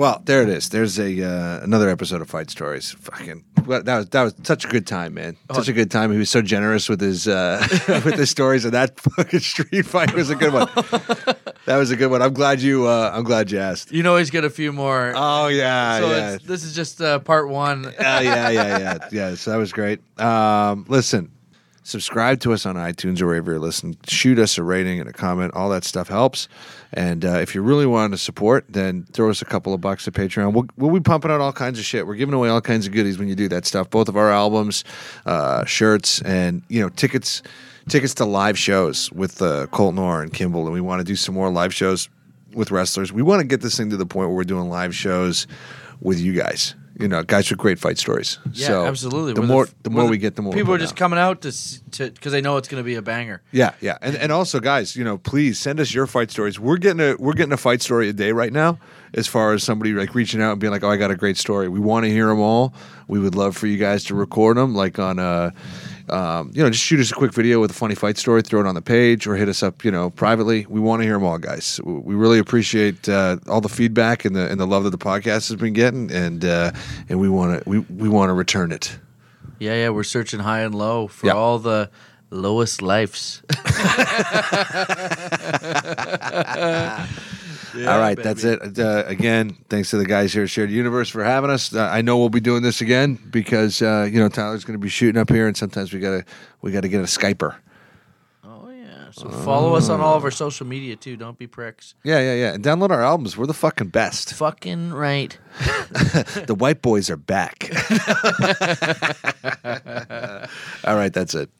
Well, there it is. There's a uh, another episode of Fight Stories. Fucking well, that was that was such a good time, man. Such a good time. He was so generous with his uh, with his stories, and that fucking street fight was a good one. that was a good one. I'm glad you. Uh, I'm glad you asked. You know he's got a few more. Oh yeah, so yeah. it's, this is just uh, part one. Uh, yeah, yeah, yeah, yeah. So that was great. Um, listen, subscribe to us on iTunes or wherever you're listening. Shoot us a rating and a comment. All that stuff helps. And uh, if you really want to support, then throw us a couple of bucks at Patreon. We'll, we'll be pumping out all kinds of shit. We're giving away all kinds of goodies when you do that stuff. Both of our albums, uh, shirts, and you know tickets. Tickets to live shows with uh, Colton Orr and Kimble, and we want to do some more live shows with wrestlers. We want to get this thing to the point where we're doing live shows with you guys. You know, guys with great fight stories. Yeah, so absolutely. The We're more, the we're more we get, the more people are just out. coming out to to because they know it's going to be a banger. Yeah, yeah, and and also, guys, you know, please send us your fight stories. We're getting a we're getting a fight story a day right now. As far as somebody like reaching out and being like, "Oh, I got a great story." We want to hear them all. We would love for you guys to record them, like on a. Um, you know, just shoot us a quick video with a funny fight story, throw it on the page, or hit us up, you know, privately. We want to hear them all, guys. We really appreciate uh, all the feedback and the and the love that the podcast has been getting, and uh, and we want to we, we want to return it. Yeah, yeah. We're searching high and low for Yeah. all the lowest lives. All right, that's it. Uh, again, thanks to the guys here at Shared Universe for having us. Uh, I know we'll be doing this again because uh, you know Tyler's going to be shooting up here, and sometimes we gotta we gotta get a Skyper. Oh yeah. So follow us on all of our social media too. Don't be pricks. Yeah, yeah, yeah. And download our albums. We're the fucking best. Fucking right. the white boys are back. All right, that's it.